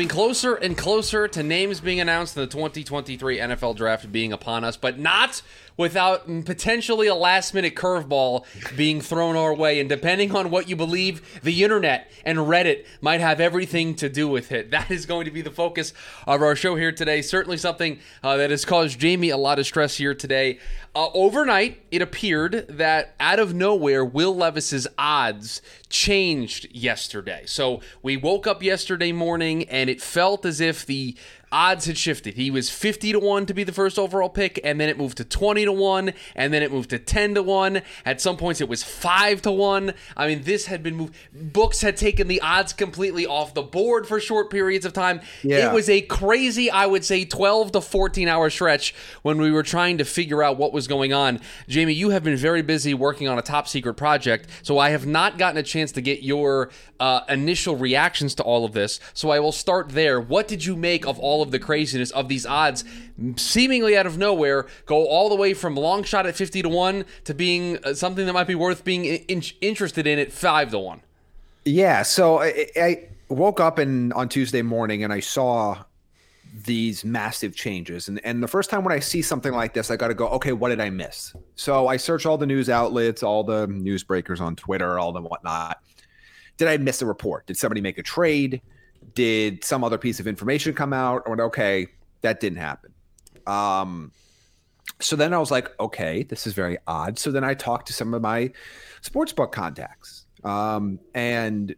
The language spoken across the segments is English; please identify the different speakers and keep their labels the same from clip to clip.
Speaker 1: Moving closer and closer to names being announced in the 2023 NFL Draft being upon us, but not without potentially a last minute curveball being thrown our way. And depending on what you believe, the internet and Reddit might have everything to do with it. That is going to be the focus of our show here today. Certainly something uh, that has caused Jaime a lot of stress here today. Uh, overnight, it appeared that out of nowhere, Will Levis's odds changed yesterday. So we woke up yesterday morning and it felt as if the odds had shifted. He was 50 to 1 to be the first overall pick, and then it moved to 20 to 1, and then it moved to 10 to 1. At some points, it was 5 to 1. I mean, this had been moved. Books had taken the odds completely off the board for short periods of time.
Speaker 2: Yeah.
Speaker 1: It was a crazy, I would say, 12 to 14 hour stretch when we were trying to figure out what was going on. Jaime, you have been very busy working on a top secret project, so I have not gotten a chance to get your uh, initial reactions to all of this. So I will start there. What did you make of all of the craziness of these odds, seemingly out of nowhere, go all the way from long shot at 50 to 1 to being uh, something that might be worth being in- interested in at 5 to 1?
Speaker 2: Yeah. So I, I woke up and on Tuesday morning and I saw these massive changes. And and the first time when I see something like this, I got to go, okay, what did I miss? So I search all the news outlets, all the news breakers on Twitter, all the whatnot. Did I miss a report? Did somebody make a trade? Did some other piece of information come out? Or okay, that didn't happen. Um, so then I was like, okay, this is very odd. So then I talked to some of my sportsbook contacts, um, and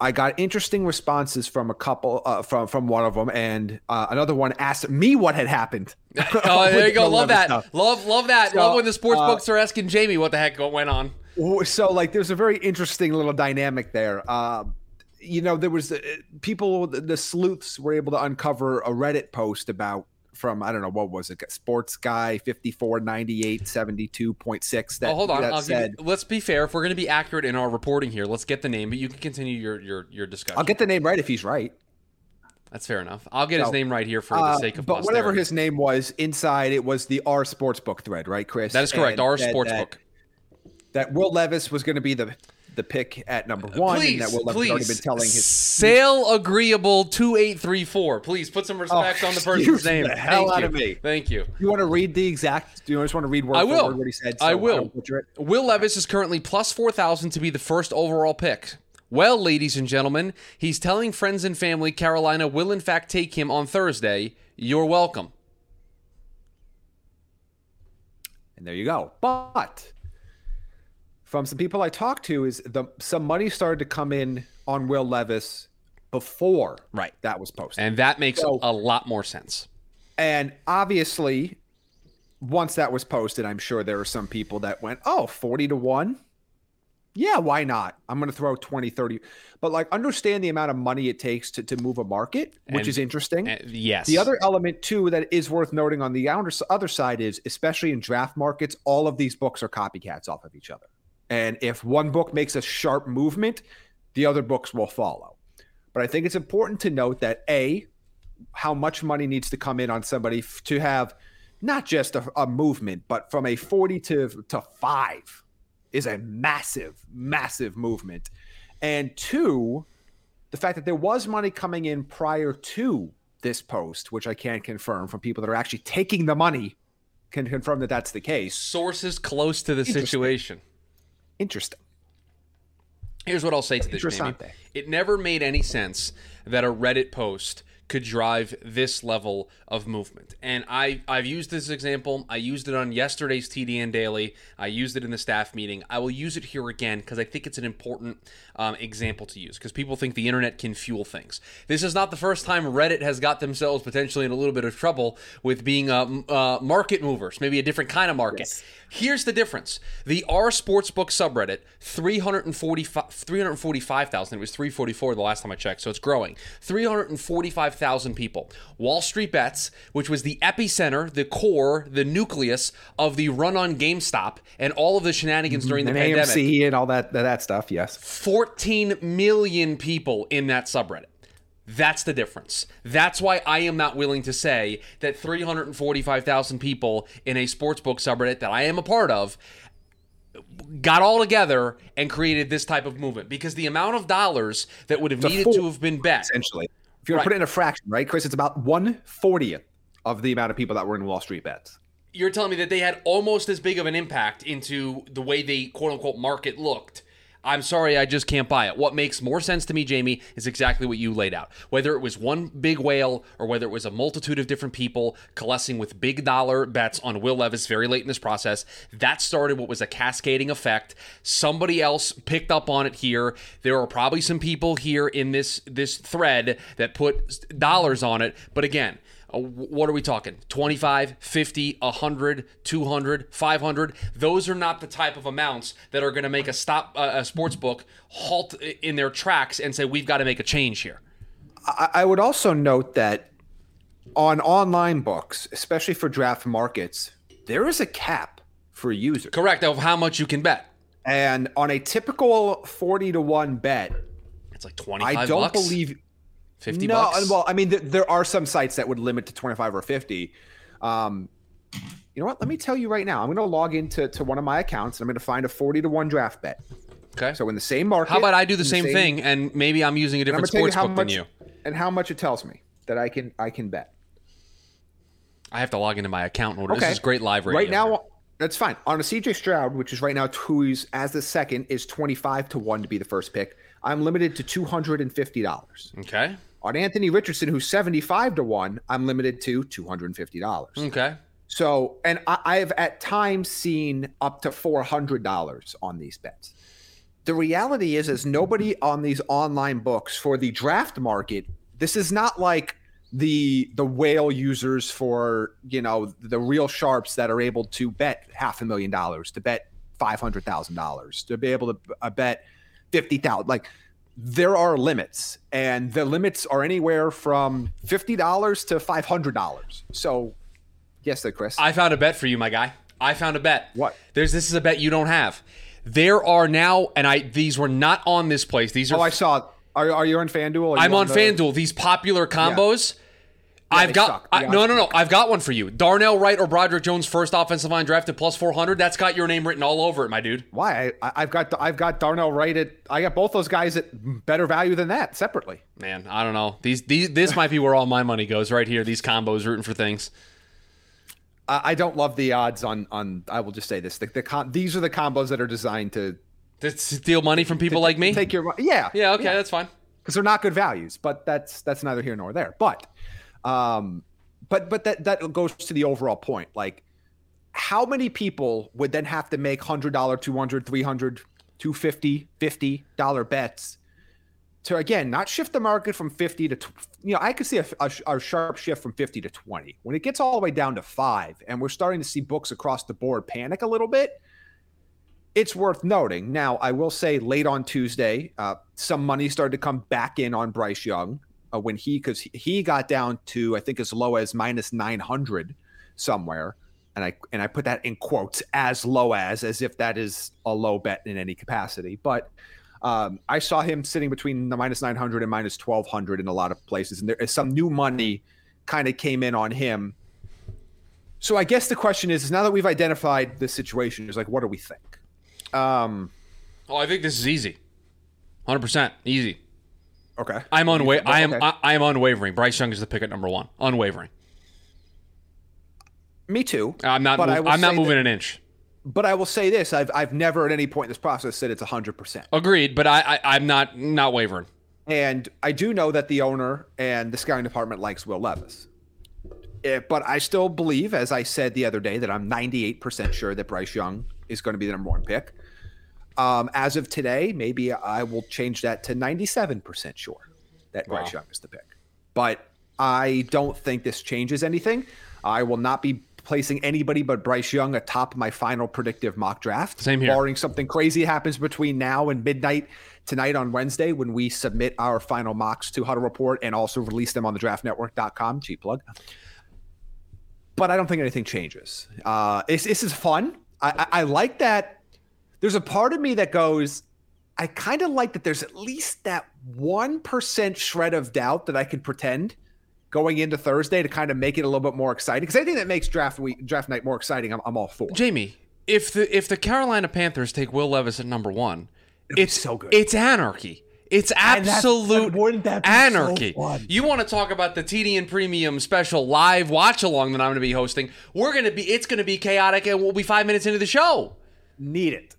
Speaker 2: I got interesting responses from a couple, uh, from from one of them, and uh, another one asked me what had happened.
Speaker 1: oh, there you go. Love that.
Speaker 2: stuff.
Speaker 1: Love, love that.
Speaker 2: So,
Speaker 1: love when the sports
Speaker 2: uh,
Speaker 1: books are asking Jaime what the heck went on.
Speaker 2: So like, there's a very interesting little dynamic there. Um, you know, there was uh, people, the, the sleuths were able to uncover a Reddit post about from I don't know what was it, Sports Guy fifty four ninety eight seventy two point six. That
Speaker 1: oh, hold on.
Speaker 2: that said,
Speaker 1: you, let's be fair. If we're going to be accurate in our reporting here, let's get the name, but you can continue your your, your discussion.
Speaker 2: I'll get the name right if he's right.
Speaker 1: That's fair enough. I'll get his name right here for the
Speaker 2: Uh,
Speaker 1: sake of
Speaker 2: but whatever his name was, inside it was the R Sportsbook thread, right, Chris?
Speaker 1: That is correct.
Speaker 2: And
Speaker 1: Our
Speaker 2: that-
Speaker 1: sports
Speaker 2: that-
Speaker 1: book.
Speaker 2: That Will Levis was going to be the the pick at number uh, one,
Speaker 1: Please,
Speaker 2: and that Will
Speaker 1: please.
Speaker 2: already been telling his
Speaker 1: Sale agreeable two eight three four. Please put some oh, respect on the person's
Speaker 2: Oh,
Speaker 1: name.
Speaker 2: the hell
Speaker 1: Thank
Speaker 2: out
Speaker 1: you.
Speaker 2: of me.
Speaker 1: Thank you.
Speaker 2: You want to read the exact? Do you just want to read word
Speaker 1: I
Speaker 2: for
Speaker 1: will.
Speaker 2: word what he said?
Speaker 1: I will.
Speaker 2: it?
Speaker 1: Will Levis is currently plus 4,000 to be the first overall pick. Well, ladies and gentlemen, he's telling friends and family Carolina will in fact take him on Thursday. You're welcome.
Speaker 2: And there you go. But from some people I talked to, is the some money started to come in on Will Levis before
Speaker 1: Right.
Speaker 2: that was posted.
Speaker 1: And that makes
Speaker 2: So-
Speaker 1: a lot more sense.
Speaker 2: And obviously, once that was posted, I'm sure there were some people that went, oh, 40 to 1? Yeah, why not? I'm going to throw 20, 30. But like, understand the amount of money it takes to, to move a market, which
Speaker 1: And-
Speaker 2: is interesting.
Speaker 1: Uh, yes.
Speaker 2: The other element too that is worth noting on the other side is, especially in draft markets, all of these books are copycats off of each other. And if one book makes a sharp movement, the other books will follow. But I think it's important to note that a how much money needs to come in on somebody f- to have not just a, a movement, but from a 40 to, to 5 is a massive, massive movement. And two, the fact that there was money coming in prior to this post, which I can't confirm from people that are actually taking the money, can confirm that that's the case.
Speaker 1: Sources close to the situation.
Speaker 2: Interesting.
Speaker 1: Here's what I'll say to this,
Speaker 2: Jaime.
Speaker 1: It never made any sense that a Reddit post could drive this level of movement. And I, I've used this example. I used it on yesterday's TDN Daily. I used it in the staff meeting. I will use it here again because I think it's an important um, example to use because people think the internet can fuel things. This is not the first time Reddit has got themselves potentially in a little bit of trouble with being uh, uh, market movers, maybe a different kind of market. Here's the difference. The R Sportsbook subreddit, 345 345,000. It was 344 the last time I checked, so it's growing. 345,000 45,000 people. Wall Street Bets, which was the epicenter, the core, the nucleus of the run on GameStop and all of the shenanigans during the
Speaker 2: and
Speaker 1: pandemic.
Speaker 2: AMC and all that that stuff. Yes.
Speaker 1: 14 million people in that subreddit. That's the difference. That's why I am not willing to say that 345,000 people in a sportsbook subreddit that I am a part of got all together and created this type of movement because the amount of dollars that would have needed
Speaker 2: full-
Speaker 1: to have been bet.
Speaker 2: Essentially, if you
Speaker 1: Right.
Speaker 2: put it in a fraction, right, Chris? It's about one fortieth of the amount of people that were in Wall Street bets.
Speaker 1: You're telling me that they had almost as big of an impact into the way the quote unquote market looked. I'm sorry, I just can't buy it. What makes more sense to me, Jaime, is exactly what you laid out. Whether it was one big whale or whether it was a multitude of different people coalescing with big dollar bets on Will Levis very late in this process, that started what was a cascading effect. Somebody else picked up on it here. There are probably some people here in this this thread that put dollars on it, but again, what are we talking? 25 50 100 200 500 those are not the type of amounts that are going to make a stop uh, a sports book halt in their tracks and say we've got to make a change here.
Speaker 2: I, I would also note that on online books, especially for draft markets, there is a cap for users.
Speaker 1: correct of how much you can bet.
Speaker 2: And on a typical 40 to 1 bet,
Speaker 1: it's like 25
Speaker 2: I don't
Speaker 1: bucks,
Speaker 2: believe
Speaker 1: 50
Speaker 2: no,
Speaker 1: bucks
Speaker 2: well, I mean, th- there are some sites that would limit to 25 or 50. Um, you know what? Let me tell you right now. I'm going to log into to one of my accounts and I'm going to find a 40 to 1 draft bet.
Speaker 1: okay
Speaker 2: So in the same market.
Speaker 1: how about i do the
Speaker 2: in
Speaker 1: same, thing and maybe i'm using a different
Speaker 2: gonna tell you
Speaker 1: sports book
Speaker 2: much
Speaker 1: than you
Speaker 2: and how much it tells me that I can I can bet.
Speaker 1: i have to log into my account in order
Speaker 2: Okay.
Speaker 1: this is great live radio
Speaker 2: Right now, that's fine. On a CJ Stroud, which is right now who's as the second is 25 to 1 to be the first pick. I'm limited to $250.
Speaker 1: okay
Speaker 2: On Anthony Richardson, who's 75 to 1, I'm limited to $250.
Speaker 1: okay
Speaker 2: So, and I, I've at times seen up to $400 on these bets. The reality is, is nobody on these online books for the draft market. This is not like the the whale users for you know the real sharps that are able to bet half a million dollars, to bet five hundred thousand dollars, to be able to uh, bet fifty thousand. Like there are limits, and the limits are anywhere from fifty dollars to five hundred dollars. So, yes, there, Chris.
Speaker 1: I found a bet for you, my guy. I found a bet.
Speaker 2: What?
Speaker 1: There's this is a bet you don't have. There are now, and I these were not on this place. These oh, are
Speaker 2: oh, I saw. Are, are you on FanDuel? You
Speaker 1: I'm on
Speaker 2: the-
Speaker 1: FanDuel. These popular combos. I've got. I, no no no. I've got one for you. Darnell Wright or Broderick Jones first offensive line drafted plus 400. That's got your name written all over it, my dude.
Speaker 2: Why? I, I've got I've got Darnell Wright at. I got both those guys at better value than that separately.
Speaker 1: Man, I don't know. These these this might be where all my money goes right here. These combos rooting for things.
Speaker 2: I, I don't love the odds on on. I will just say this: the, the com, these are the combos that are designed to
Speaker 1: To steal money from people like me.
Speaker 2: take your. Yeah,
Speaker 1: yeah, okay, that's fine.
Speaker 2: because they're not good values. But that's that's neither here nor there. But, um, but but that that goes to the overall point. Like, how many people would then have to make hundred dollar, 200 300 250 50 dollar bets to again not shift the market from 50 to you know i could see a, a, a sharp shift from 50 to 20 when it gets all the way down to five and we're starting to see books across the board panic a little bit it's worth noting. Now i will say late on tuesday uh, some money started to come back in on bryce young uh, when he because he got down to i think as low as minus 900 somewhere and I and I put that in quotes as low as as if that is a low bet in any capacity. But um, I saw him sitting between the minus 900 and minus 1200 in a lot of places, and there is some new money kind of came in on him. So I guess the question is, is now that we've identified the situation, is like, what do we think? Um,
Speaker 1: Oh, I think this is easy. 100% easy.
Speaker 2: Okay,
Speaker 1: I'm unwa- I am
Speaker 2: Okay.
Speaker 1: I, I am unwavering. Bryce Young is the pick at number 1. Unwavering.
Speaker 2: me too.
Speaker 1: I'm not
Speaker 2: But I
Speaker 1: mov-
Speaker 2: will
Speaker 1: I'm not moving
Speaker 2: that-
Speaker 1: an inch.
Speaker 2: But I will say this: I've I've never at any point in this process said it's 100. percent
Speaker 1: Agreed, but I, I I'm not not wavering.
Speaker 2: And I do know that the owner and the scouting department likes Will Levis. Eh, but I still believe, as I said the other day, that I'm 98% sure that Bryce Young is going to be the number one pick. Um, as of today, maybe I will change that to 97% sure that Bryce Young is the pick. But I don't think this changes anything. I will not be placing anybody but Bryce Young atop my final predictive mock draft.
Speaker 1: Same here.
Speaker 2: Barring something crazy happens between now and midnight tonight on Wednesday when we submit our final mocks to Huddle Report and also release them on the draftnetwork.com. Cheap plug. But I don't think anything changes. Uh, this, this is fun. I, I, I like that. There's a part of me that goes, I kind of like that there's at least that 1% shred of doubt that I can pretend going into Thursday to kind of make it a little bit more exciting. Because anything that makes draft week, draft night more exciting, I'm, I'm all for.
Speaker 1: Jaime, if the if the Carolina Panthers take Will Levis at number one, it's
Speaker 2: so good.
Speaker 1: It's anarchy. It's absolute
Speaker 3: but wouldn't that be so
Speaker 1: anarchy.
Speaker 3: fun?
Speaker 1: You want to talk about the TDN Premium special live watch along that I'm going to be hosting? We're going to be. It's going to be chaotic, and we'll be five minutes into the show
Speaker 2: Need it.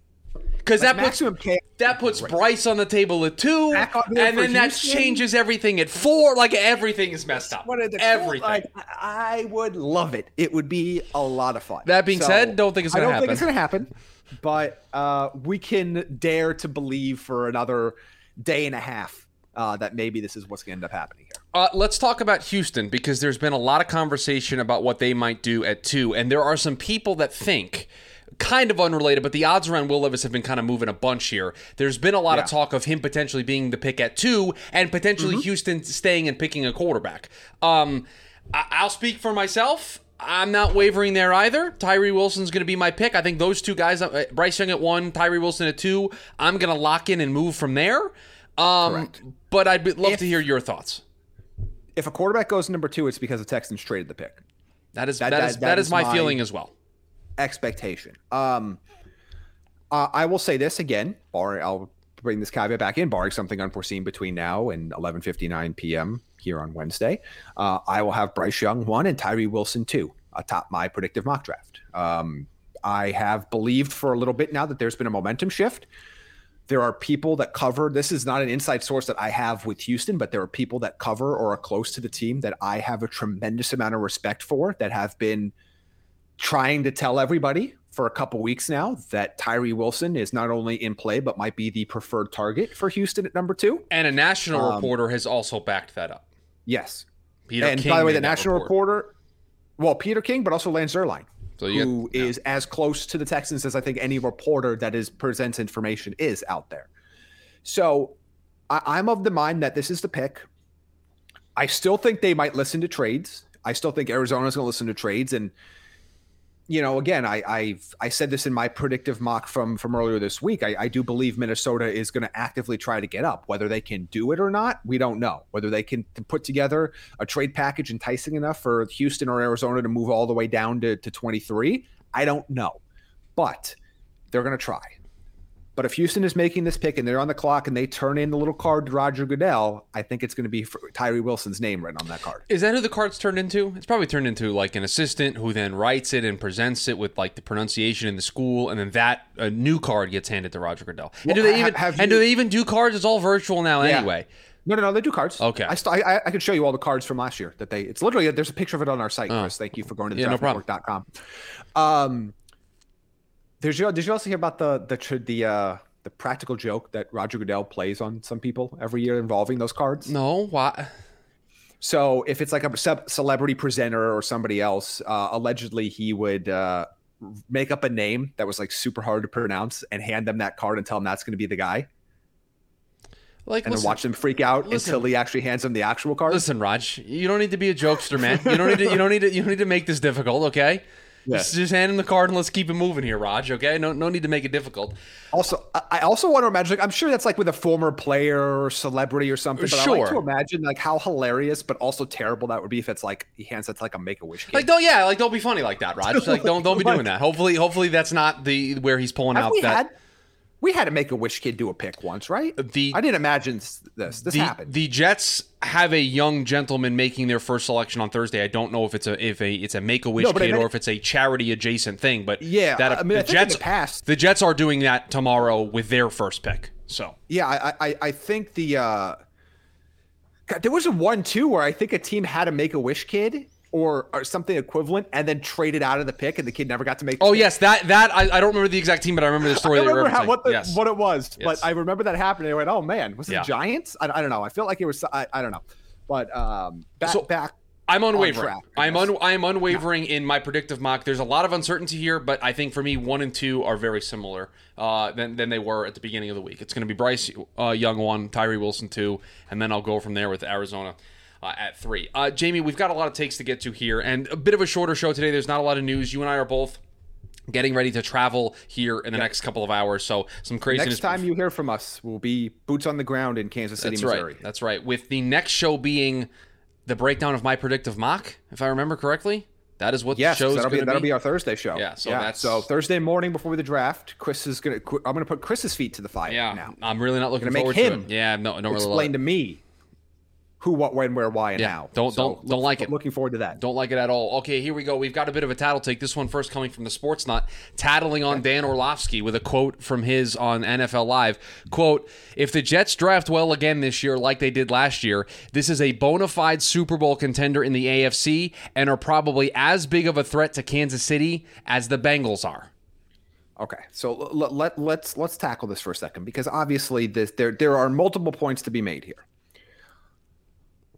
Speaker 1: Because that puts
Speaker 2: chaos
Speaker 1: that puts Bryce on the table at two, and then that changes everything at four. Like everything is messed up.
Speaker 2: One of the
Speaker 1: everything.
Speaker 2: Like, I I would love it. It would be a lot of fun.
Speaker 1: That being said, don't think it's gonna
Speaker 2: don't think
Speaker 1: happen.
Speaker 2: it's going to happen. But uh, we can dare to believe for another day and a half uh, that maybe this is what's going to end up happening here.
Speaker 1: Uh, let's talk about Houston because there's been a lot of conversation about what they might do at two, and there are some people that think, kind of unrelated, but the odds around Will Levis have been kind of moving a bunch here. There's been a lot of talk of him potentially being the pick at two, and potentially
Speaker 2: Mm-hmm.
Speaker 1: Houston staying and picking a quarterback. Um, I- I'll speak for myself. I'm not wavering there either. Tyree Wilson's going to be my pick. I think those two guys, uh, Bryce Young at one, Tyree Wilson at two. I'm going to lock in and move from there. Um,
Speaker 2: Correct.
Speaker 1: But I'd be- love
Speaker 2: If-
Speaker 1: to hear your thoughts.
Speaker 2: If a quarterback goes number two, it's because the Texans traded the pick.
Speaker 1: That is
Speaker 2: That-
Speaker 1: that
Speaker 2: that-
Speaker 1: is
Speaker 2: that
Speaker 1: that is,
Speaker 2: is
Speaker 1: my,
Speaker 2: my-
Speaker 1: feeling as well.
Speaker 2: Expectation. Um, uh, I will say this again, bar I'll bring this caveat back in, barring something unforeseen between now and 11:59 p.m. here on Wednesday. Uh, I will have Bryce Young one and Tyree Wilson two atop my predictive mock draft. Um, I have believed for a little bit now that there's been a momentum shift. There are people that cover. This is not an inside source that I have with Houston, but there are people that cover or are close to the team that I have a tremendous amount of respect for that have been trying to tell everybody for a couple weeks now that Tyree Wilson is not only in play but might be the preferred target for Houston at number two.
Speaker 1: And a national
Speaker 2: Um,
Speaker 1: reporter has also backed that up.
Speaker 2: Yes,
Speaker 1: Peter
Speaker 2: and
Speaker 1: King
Speaker 2: by the way, the
Speaker 1: that
Speaker 2: national
Speaker 1: report.
Speaker 2: reporter, well, Peter King, but also Lance Zierlein,
Speaker 1: So you
Speaker 2: who is
Speaker 1: got-
Speaker 2: as close to the Texans as I think any reporter that is presents information is out there. So I, I'm of the mind that this is the pick. I still think they might listen to trades. I still think Arizona's going to listen to trades, and you know, again, I I've, I said this in my predictive mock from from earlier this week. I, I do believe Minnesota is going to actively try to get up. Whether they can do it or not, we don't know. Whether they can put together a trade package enticing enough for Houston or Arizona to move all the way down to, to 23, I don't know. But they're going to try. But if Houston is making this pick and they're on the clock and they turn in the little card to Roger Goodell, I think it's going to be for Tyree Wilson's name written on that card.
Speaker 1: Is that who the card's turned into? It's probably turned into like an assistant who then writes it and presents it with like the pronunciation in the school, and then that a new card gets handed to Roger Goodell. and do they even
Speaker 2: have
Speaker 1: and do they even do cards? It's all virtual now
Speaker 2: Yeah.
Speaker 1: anyway.
Speaker 2: No, no, no. They do cards.
Speaker 1: Okay.
Speaker 2: I, st- I, I could show you all the cards from last year that they. It's literally there's a picture of it on our site, Chris. Thank you for going to the.
Speaker 1: Yeah, no problem.
Speaker 2: Um, there's you. Did you also hear about the the the uh, the practical joke that Roger Goodell plays on some people every year involving those cards?
Speaker 1: No, why?
Speaker 2: So if it's like a ce- celebrity presenter or somebody else, uh, allegedly he would uh, make up a name that was like super hard to pronounce and hand them that card and tell them that's going to be the guy,
Speaker 1: Like,
Speaker 2: and
Speaker 1: listen,
Speaker 2: then watch them freak out
Speaker 1: listen.
Speaker 2: until he actually hands them the actual card.
Speaker 1: listen, Raj. You don't need to be a jokester, man. You don't need to. You don't need to. You don't need to make this difficult, okay? Just, just hand him the card and let's keep it moving here, Raj. Okay? No, no need to make it difficult.
Speaker 2: Also, I- also want to imagine. Like, I'm sure that's like with a former player or celebrity or something. But I like to
Speaker 1: Sure.
Speaker 2: imagine like how hilarious, but also terrible that would be if it's like he hands it to like a Make a Wish kid.
Speaker 1: Like, don't yeah, like don't be funny like that, Raj. Like, don't don't be doing that. Hopefully, hopefully that's not the where he's pulling
Speaker 2: Have
Speaker 1: out that.
Speaker 2: had we had to Make a Wish kid do a pick once, right?
Speaker 1: The-
Speaker 2: I didn't imagine this. This
Speaker 1: the,
Speaker 2: happened.
Speaker 1: the Jets have a young gentleman making their first selection on Thursday. I don't know if it's a if a it's a Make a Wish
Speaker 2: No, but I
Speaker 1: kid or if it's a charity adjacent thing. But
Speaker 2: Yeah,
Speaker 1: that
Speaker 2: I mean,
Speaker 1: the Jets
Speaker 2: the past-
Speaker 1: the Jets are doing that tomorrow with their first pick. So
Speaker 2: Yeah, I, I, I think the uh, God, there was a one too where I think a team had a Make a Wish kid or or something equivalent, and then traded out of the pick, and the kid never got to make.
Speaker 1: oh
Speaker 2: pick.
Speaker 1: yes, that that I, I don't remember the exact team, but I remember the story. you're
Speaker 2: remember how, what the,
Speaker 1: yes.
Speaker 2: what it was,
Speaker 1: Yes.
Speaker 2: but I remember that happening. I went, "Oh man, was it
Speaker 1: Yeah.
Speaker 2: Giants?" I, I don't know. I feel like it was. I, I don't know, but um, back
Speaker 1: So-
Speaker 2: back.
Speaker 1: I'm unwavering.
Speaker 2: track, I
Speaker 1: I'm un, I'm unwavering in my predictive mock. There's a lot of uncertainty here, but I think for me, one and two are very similar uh, than than they were at the beginning of the week. It's going to be Bryce uh, Young one, Tyree Wilson two, and then I'll go from there with Arizona. Uh, at three, uh, Jaime, we've got a lot of takes to get to here, and a bit of a shorter show today. There's not a lot of news. You and I are both getting ready to travel here in the next couple of hours. So some craziness.
Speaker 2: Next time you hear from us we'll be boots on the ground in Kansas City,
Speaker 1: That's
Speaker 2: Missouri.
Speaker 1: right. That's right. With the next show being the breakdown of my predictive mock, if I remember correctly. That is what
Speaker 2: Yes,
Speaker 1: the show's
Speaker 2: that'll be that'll
Speaker 1: be.
Speaker 2: be our Thursday show.
Speaker 1: Yeah, so that's-
Speaker 2: so Thursday morning before the draft, Chris is gonna. I'm gonna put Chris's feet to the fire.
Speaker 1: yeah,
Speaker 2: now.
Speaker 1: I'm really not looking
Speaker 2: Gonna make him
Speaker 1: to it. Yeah, no, I don't really
Speaker 2: Explain to me who, what, when, where, why, and
Speaker 1: Yeah,
Speaker 2: how.
Speaker 1: don't-
Speaker 2: So
Speaker 1: don't- don't like it.
Speaker 2: Looking forward to that.
Speaker 1: Don't like it at all. Okay, here we go. We've got a bit of a tattle take. This one first coming from the Sports Nut, tattling on Dan Orlovsky with a quote from his on NFL Live. Quote, if the Jets draft well again this year like they did last year, this is a bona fide Super Bowl contender in the AFC and are probably as big of a threat to Kansas City as the Bengals are.
Speaker 2: Okay, so let, let let's let's tackle this for a second because obviously this there there are multiple points to be made here.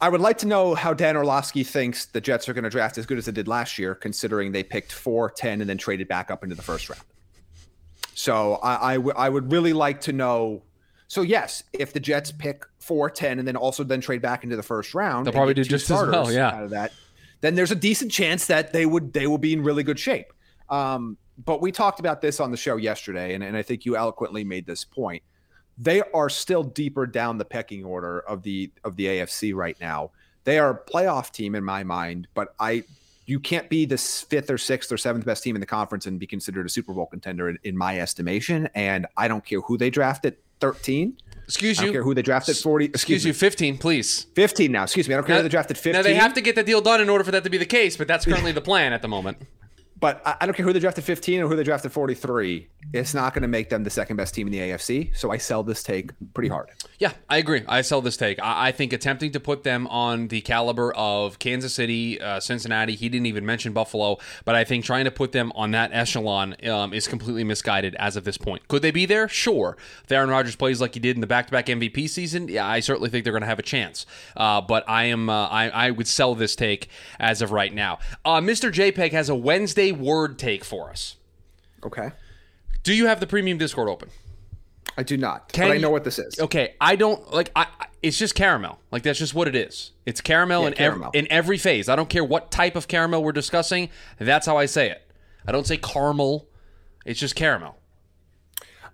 Speaker 2: I would like to know how Dan Orlovsky thinks the Jets are going to draft as good as they did last year, considering they picked 4, 10, and then traded back up into the first round. So I, I, w- I would really like to know. So yes, if the Jets pick 4, 10, and then also then trade back into the first round,
Speaker 1: They'll probably do just as well,
Speaker 2: starters
Speaker 1: yeah.
Speaker 2: Out of that, then there's a decent chance that they would they will be in really good shape. Um, but we talked about this on the show yesterday, and, and I think you eloquently made this point. They are still deeper down the pecking order of the of the AFC right now. They are a playoff team in my mind, but I you can't be the fifth or sixth or seventh best team in the conference and be considered a Super Bowl contender in, in my estimation. And I don't care who they drafted 13.
Speaker 1: Excuse
Speaker 2: I don't care
Speaker 1: you.
Speaker 2: who they drafted 40.
Speaker 1: Excuse you, 15, please.
Speaker 2: 15 now. Excuse me. I don't care who they drafted 15.
Speaker 1: Now they have to get the deal done in order for that to be the case, but that's currently the plan at the moment.
Speaker 2: But I, I don't care who they drafted 15 or who they drafted 43. It's not going to make them the second best team in the AFC. So I sell this take pretty hard.
Speaker 1: Yeah, I agree. I sell this take. I, I think attempting to put them on the caliber of Kansas City, uh, Cincinnati. He didn't even mention Buffalo, but I think trying to put them on that echelon um, is completely misguided as of this point. Could they be there? Sure. If Aaron Rodgers plays like he did in the back-to-back MVP season, yeah, I certainly think they're going to have a chance. Uh, but I am, uh, I, I would sell this take as of right now. Uh, Mr. JPEG has a Wednesday word take for us.
Speaker 2: Okay.
Speaker 1: Do you have the premium Discord open?
Speaker 2: I do not.
Speaker 1: Can
Speaker 2: but I know what this is.
Speaker 1: Okay, I don't like. I, I- it's just caramel. Like that's just what it is. It's caramel
Speaker 2: Yeah,
Speaker 1: in
Speaker 2: caramel.
Speaker 1: every in every phase. I don't care what type of caramel we're discussing. That's how I say it. I don't say caramel. It's just caramel.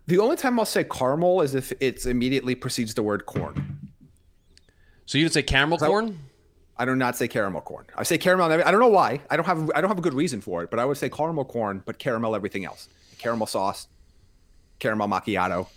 Speaker 2: The only time I'll say caramel is if it immediately precedes the word corn.
Speaker 1: So you would say caramel corn?
Speaker 2: I do not say caramel corn. I say caramel. I don't know why. I don't have. I don't have a good reason for it. But I would say caramel corn, but caramel everything else. Caramel sauce, caramel macchiato.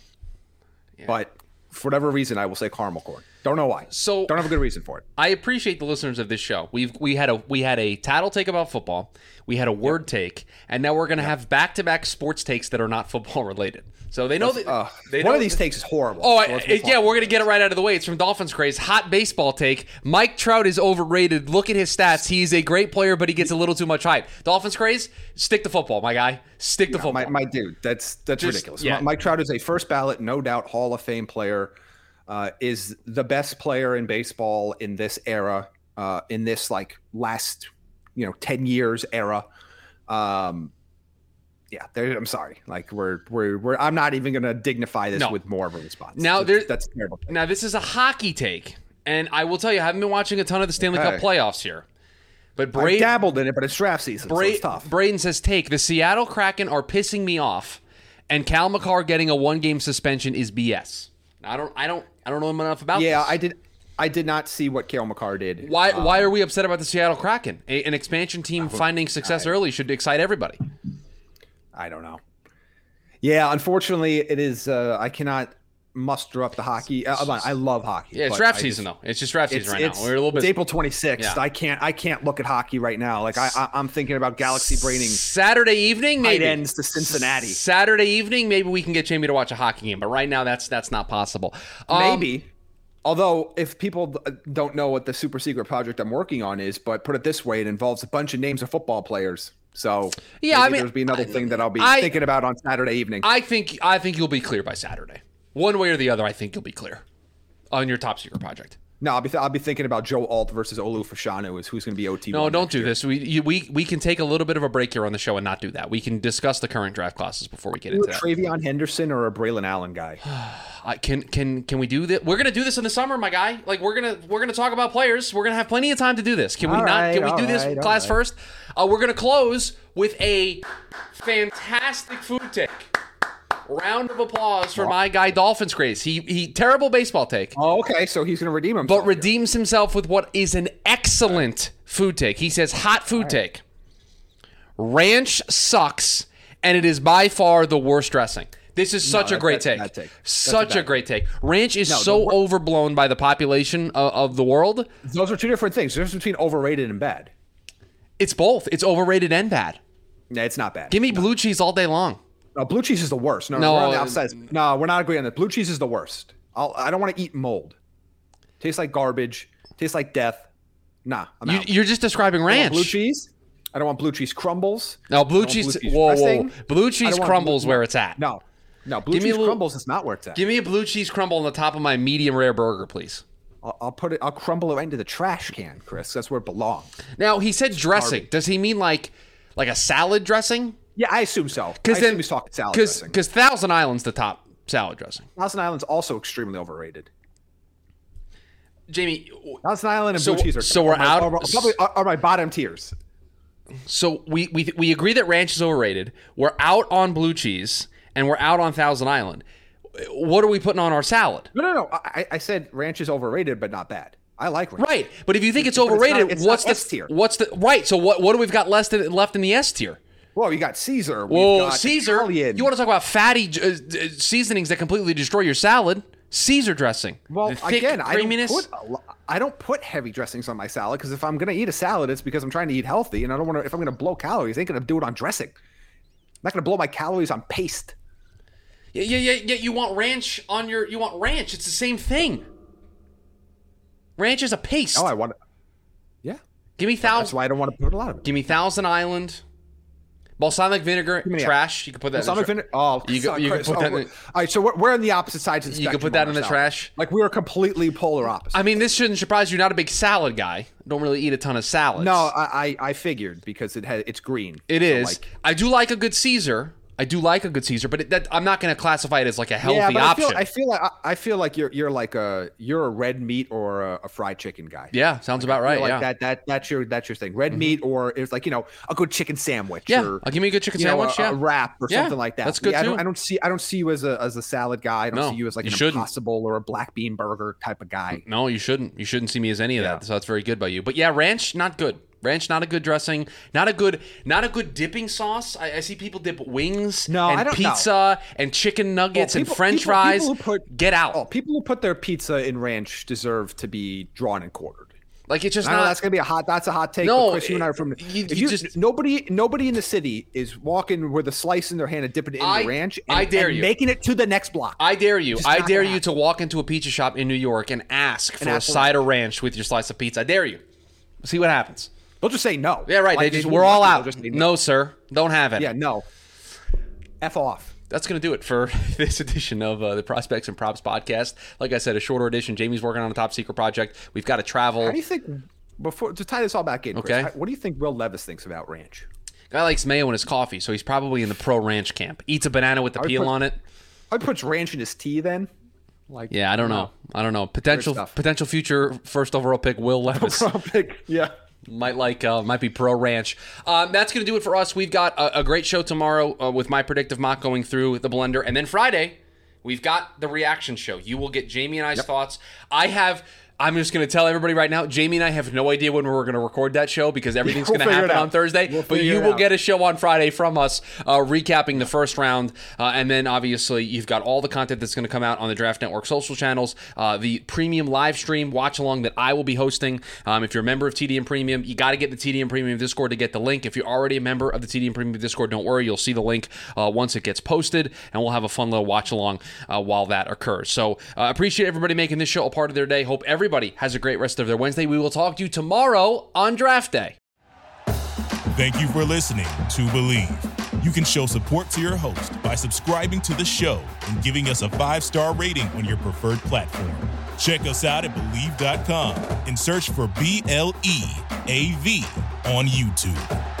Speaker 2: But for whatever reason, I will say caramel corn. Don't know why.
Speaker 1: So-
Speaker 2: don't have a good reason for it.
Speaker 1: I appreciate the listeners of this show. We've we had a we had a tattle take about football. We had a word take, and now we're going to have back to back sports takes that are not football related. So they know that
Speaker 2: Uh,
Speaker 1: they
Speaker 2: one
Speaker 1: know
Speaker 2: of these takes is horrible.
Speaker 1: Oh,
Speaker 2: So
Speaker 1: it- yeah, we're gonna get it right out of the way. It's from Dolphins craze. Hot baseball take. Mike Trout is overrated. Look at his stats. He's a great player, but he gets a little too much hype. Dolphins craze. Stick to football, my guy. Stick to football.
Speaker 2: my, my dude, that's that's
Speaker 1: Just-
Speaker 2: ridiculous.
Speaker 1: yeah.
Speaker 2: Mike Trout is a first ballot, no doubt, Hall of Fame player. Uh, is the best player in baseball in this era, uh, in this like last, you know, ten years era. Um, yeah, there, I'm sorry. Like we're we're we're. I'm not even gonna dignify this
Speaker 1: No.
Speaker 2: with more of a response.
Speaker 1: Now,
Speaker 2: That's-
Speaker 1: there-
Speaker 2: that's terrible.
Speaker 1: now this is a hockey take, and I will tell you, I haven't been watching a ton of the Stanley Cup playoffs here. But
Speaker 2: I dabbled in it, but it's draft season, so it's tough.
Speaker 1: Braden says, "Take the Seattle Kraken are pissing me off, and Cale Makar getting a one game suspension is BS." I don't, I don't, I don't know enough about.
Speaker 2: yeah,
Speaker 1: this.
Speaker 2: I did. I did not see what Cale Makar did.
Speaker 1: Why?
Speaker 2: Um,
Speaker 1: why are we upset about the Seattle Kraken? A, an expansion team finding success early should excite everybody.
Speaker 2: I don't know. Yeah, unfortunately, it is. Uh, I cannot muster up the hockey. Uh, I love hockey.
Speaker 1: Yeah, it's draft
Speaker 2: I
Speaker 1: season
Speaker 2: just-
Speaker 1: though. It's just draft season right now. We're a little
Speaker 2: it's. April 26th.
Speaker 1: Yeah.
Speaker 2: I can't. I can't look at hockey right now. Like I, I I'm thinking about Galaxy braining
Speaker 1: Saturday evening,
Speaker 2: tight
Speaker 1: maybe.
Speaker 2: ends to Cincinnati.
Speaker 1: Saturday evening, maybe we can get Jaime to watch a hockey game. But right now, that's that's not possible. Um,
Speaker 2: Maybe. Although, if people don't know what the super secret project I'm working on is, but put it this way, it involves a bunch of names of football players. So
Speaker 1: Yeah,
Speaker 2: maybe
Speaker 1: I mean,
Speaker 2: there's be another thing that I'll be
Speaker 1: I-
Speaker 2: thinking about on Saturday evening.
Speaker 1: I think I think you'll be clear by Saturday, one way or the other. I think you'll be clear on your top secret project.
Speaker 2: No, I'll be th- I'll be thinking about Joe Alt versus Olu Fashanu is who's going to be OT.
Speaker 1: No, don't do this. We you, we we can take a little bit of a break here on the show and not do that. We can discuss the current draft classes before we get into that.
Speaker 2: TreVeyon Henderson or a Braelon Allen guy.
Speaker 1: I can can can we do that? We're gonna do this in the summer, my guy. Like we're gonna we're gonna talk about players. We're gonna have plenty of time to do this. Can we
Speaker 2: All
Speaker 1: not?
Speaker 2: right,
Speaker 1: Can we do this
Speaker 2: right,
Speaker 1: class
Speaker 2: right.
Speaker 1: first? Uh, we're gonna close with a fantastic food take. Round of applause for my guy Dolphins Grace. He he terrible baseball take,
Speaker 2: Oh, okay. So he's going to redeem himself.
Speaker 1: but redeems himself with what is an excellent food take. He says hot food take. Ranch sucks, and it is by far the worst dressing. This is such a great take.
Speaker 2: take.
Speaker 1: Such
Speaker 2: a
Speaker 1: a, great take. Ranch is
Speaker 2: No,
Speaker 1: so
Speaker 2: wor-
Speaker 1: overblown by the population of, of the world.
Speaker 2: Those are two different things. There's between overrated and bad.
Speaker 1: It's both. It's overrated and bad.
Speaker 2: Yeah, it's not bad.
Speaker 1: Give me blue cheese all day long.
Speaker 2: No, blue cheese is the worst. No,
Speaker 1: No,
Speaker 2: we're. No, we're not agreeing on that. Blue cheese is the worst. I'll, I don't want to eat mold. Tastes like garbage. Tastes like death. Nah, I'm
Speaker 1: You,
Speaker 2: out.
Speaker 1: you're just describing ranch.
Speaker 2: blue cheese. I don't want blue cheese crumbles.
Speaker 1: No, blue cheese.
Speaker 2: blue cheese
Speaker 1: whoa, whoa, Blue cheese crumbles
Speaker 2: blue-
Speaker 1: where it's at.
Speaker 2: No, no, blue
Speaker 1: Give
Speaker 2: cheese
Speaker 1: little-
Speaker 2: crumbles is not where it's at.
Speaker 1: Give me a blue cheese crumble on the top of my medium rare burger, please.
Speaker 2: I'll, I'll put it. I'll crumble it right into the trash can, Chris. That's where it belongs.
Speaker 1: Now he said dressing. Does he mean like like a salad dressing?
Speaker 2: Yeah, I assume so.
Speaker 1: Because then
Speaker 2: he's talking salad
Speaker 1: because
Speaker 2: dressing.
Speaker 1: because Thousand Island's the top salad dressing.
Speaker 2: Thousand Island's also extremely overrated.
Speaker 1: Jaime,
Speaker 2: Thousand Island and
Speaker 1: So-
Speaker 2: blue cheese are
Speaker 1: so we're
Speaker 2: are my,
Speaker 1: out-
Speaker 2: Are, are probably are, are my bottom tiers.
Speaker 1: so we we we agree that ranch is overrated. We're out on blue cheese and we're out on Thousand Island. What are we putting on our salad?
Speaker 2: No, no, no. I, I said ranch is overrated, but not bad. I like ranch.
Speaker 1: Right, but if you think it's
Speaker 2: But it's not-
Speaker 1: overrated,
Speaker 2: it's
Speaker 1: what's the
Speaker 2: S tier.
Speaker 1: what's the right? So what what do we've got left in, left in the S tier?
Speaker 2: Well, you got Caesar. got
Speaker 1: Caesar!
Speaker 2: Italian.
Speaker 1: You want to talk about fatty uh, uh, seasonings that completely destroy your salad? Caesar dressing.
Speaker 2: Well,
Speaker 1: thick
Speaker 2: again, I don't put I don't put heavy dressings on my salad because if I'm gonna eat a salad, it's because I'm trying to eat healthy, and I don't want to. If I'm gonna blow calories, I ain't gonna do it on dressing. I'm not gonna blow my calories on paste.
Speaker 1: yeah, yeah, yeah, yeah. You want ranch on your. You want ranch. It's the same thing. Ranch is a paste.
Speaker 2: Oh, I want. Yeah,
Speaker 1: give me thousand.
Speaker 2: that's why I don't want to put a lot of it.
Speaker 1: Give me Thousand Island. Balsamic vinegar, trash. You can put that. in the
Speaker 2: Balsamic
Speaker 1: tra-
Speaker 2: vinegar. Oh,
Speaker 1: You can- you can put oh, that in
Speaker 2: all right, so we're, we're on the opposite sides of the spectrum.
Speaker 1: You can put that in the trash.
Speaker 2: Like we are completely polar opposites.
Speaker 1: I mean, this shouldn't surprise you. You're not a big salad guy. Don't really eat a ton of salads.
Speaker 2: no, I, I I figured because it has it's green.
Speaker 1: It
Speaker 2: So,
Speaker 1: is.
Speaker 2: like-
Speaker 1: I do like a good Caesar. I do like a good Caesar, but it, that, I'm not going to classify it as like a healthy
Speaker 2: yeah,
Speaker 1: option.
Speaker 2: I feel, I feel like I, I feel like you're you're like a you're a red meat or a, a fried chicken guy.
Speaker 1: yeah, sounds about right.
Speaker 2: Like
Speaker 1: yeah. Mm-hmm.
Speaker 2: that that that's your that's your thing. Red meat or it's like you know a good chicken sandwich.
Speaker 1: Yeah,
Speaker 2: or,
Speaker 1: I'll give me a good chicken
Speaker 2: you know,
Speaker 1: sandwich.
Speaker 2: a,
Speaker 1: yeah,
Speaker 2: a wrap or
Speaker 1: Yeah,
Speaker 2: something like that.
Speaker 1: that's good
Speaker 2: Yeah, I don't,
Speaker 1: too.
Speaker 2: I don't see I don't see you as a as a salad guy. I don't
Speaker 1: No,
Speaker 2: see you as like
Speaker 1: you
Speaker 2: an
Speaker 1: shouldn't.
Speaker 2: impossible or a black bean burger type of guy.
Speaker 1: no, you shouldn't. You shouldn't see me as any of that. So that's very good by you. But yeah, ranch not good. Ranch not a good dressing. Not a good. Not a good dipping sauce. I, I see people dip wings
Speaker 2: No,
Speaker 1: and
Speaker 2: I don't know.
Speaker 1: pizza and chicken nuggets oh,
Speaker 2: people-
Speaker 1: and French
Speaker 2: people-
Speaker 1: fries.
Speaker 2: people who put-
Speaker 1: Get out.
Speaker 2: Oh, people who put their pizza in ranch deserve to be drawn and quartered.
Speaker 1: like it's just not.
Speaker 2: that's gonna be a hot. That's a hot take.
Speaker 1: No,
Speaker 2: Chris, you and I are from.
Speaker 1: you- you
Speaker 2: you,
Speaker 1: just-
Speaker 2: nobody, nobody in the city is walking with a slice in their hand and dipping it in
Speaker 1: I-
Speaker 2: the ranch. And,
Speaker 1: I dare you.
Speaker 2: making it to the next block.
Speaker 1: I dare you.
Speaker 2: Just
Speaker 1: I dare you to walk into a pizza shop in New York and ask for a side of ranch with your slice of pizza. I dare you. See what happens.
Speaker 2: They'll just say no.
Speaker 1: Yeah, right.
Speaker 2: Like,
Speaker 1: they just we're all out.
Speaker 2: just
Speaker 1: No, sir, don't have it.
Speaker 2: Yeah, no. F off.
Speaker 1: That's going to do it for this edition of uh, the Prospects and Props podcast. Like I said, a shorter edition. Jaime's working on a top secret project. We've got to travel.
Speaker 2: How do you think? Before to tie this all back in,
Speaker 1: Okay.
Speaker 2: what do you think Will Levis thinks about ranch?
Speaker 1: Guy likes mayo in his coffee, so he's probably in the pro ranch camp. Eats a banana with the peel
Speaker 2: put-
Speaker 1: on it.
Speaker 2: I puts ranch in his tea then. Like
Speaker 1: Yeah, I don't know. I don't know. Potential potential future first overall pick Will Levis.
Speaker 2: yeah.
Speaker 1: Might like uh, might be pro ranch. Um, that's gonna do it for us. We've got a, a great show tomorrow uh, with my predictive mock going through the blender, and then Friday we've got the reaction show. You will get Jaime and I's thoughts. I have. I'm just going to tell everybody right now. Jaime and I have no idea when we're going to record that show because everything's
Speaker 2: We'll
Speaker 1: going to happen on Thursday.
Speaker 2: We'll
Speaker 1: but you will
Speaker 2: out.
Speaker 1: get a show on Friday from us, uh, recapping the first round, uh, and then obviously you've got all the content that's going to come out on the Draft Network social channels, uh, the premium live stream watch along that I will be hosting. Um, if you're a member of TDN Premium, you got to get the TDN Premium Discord to get the link. If you're already a member of the TDN Premium Discord, don't worry, you'll see the link uh, once it gets posted, and we'll have a fun little watch along uh, while that occurs. So uh, appreciate everybody making this show a part of their day. Hope everybody has a great rest of their Wednesday. We will talk to you tomorrow on Draft Day.
Speaker 4: Thank you for listening to Bleav. You can show support to your host by subscribing to the show and giving us a five star rating on your preferred platform. Check us out at Bleav.com and search for B L E A V on YouTube.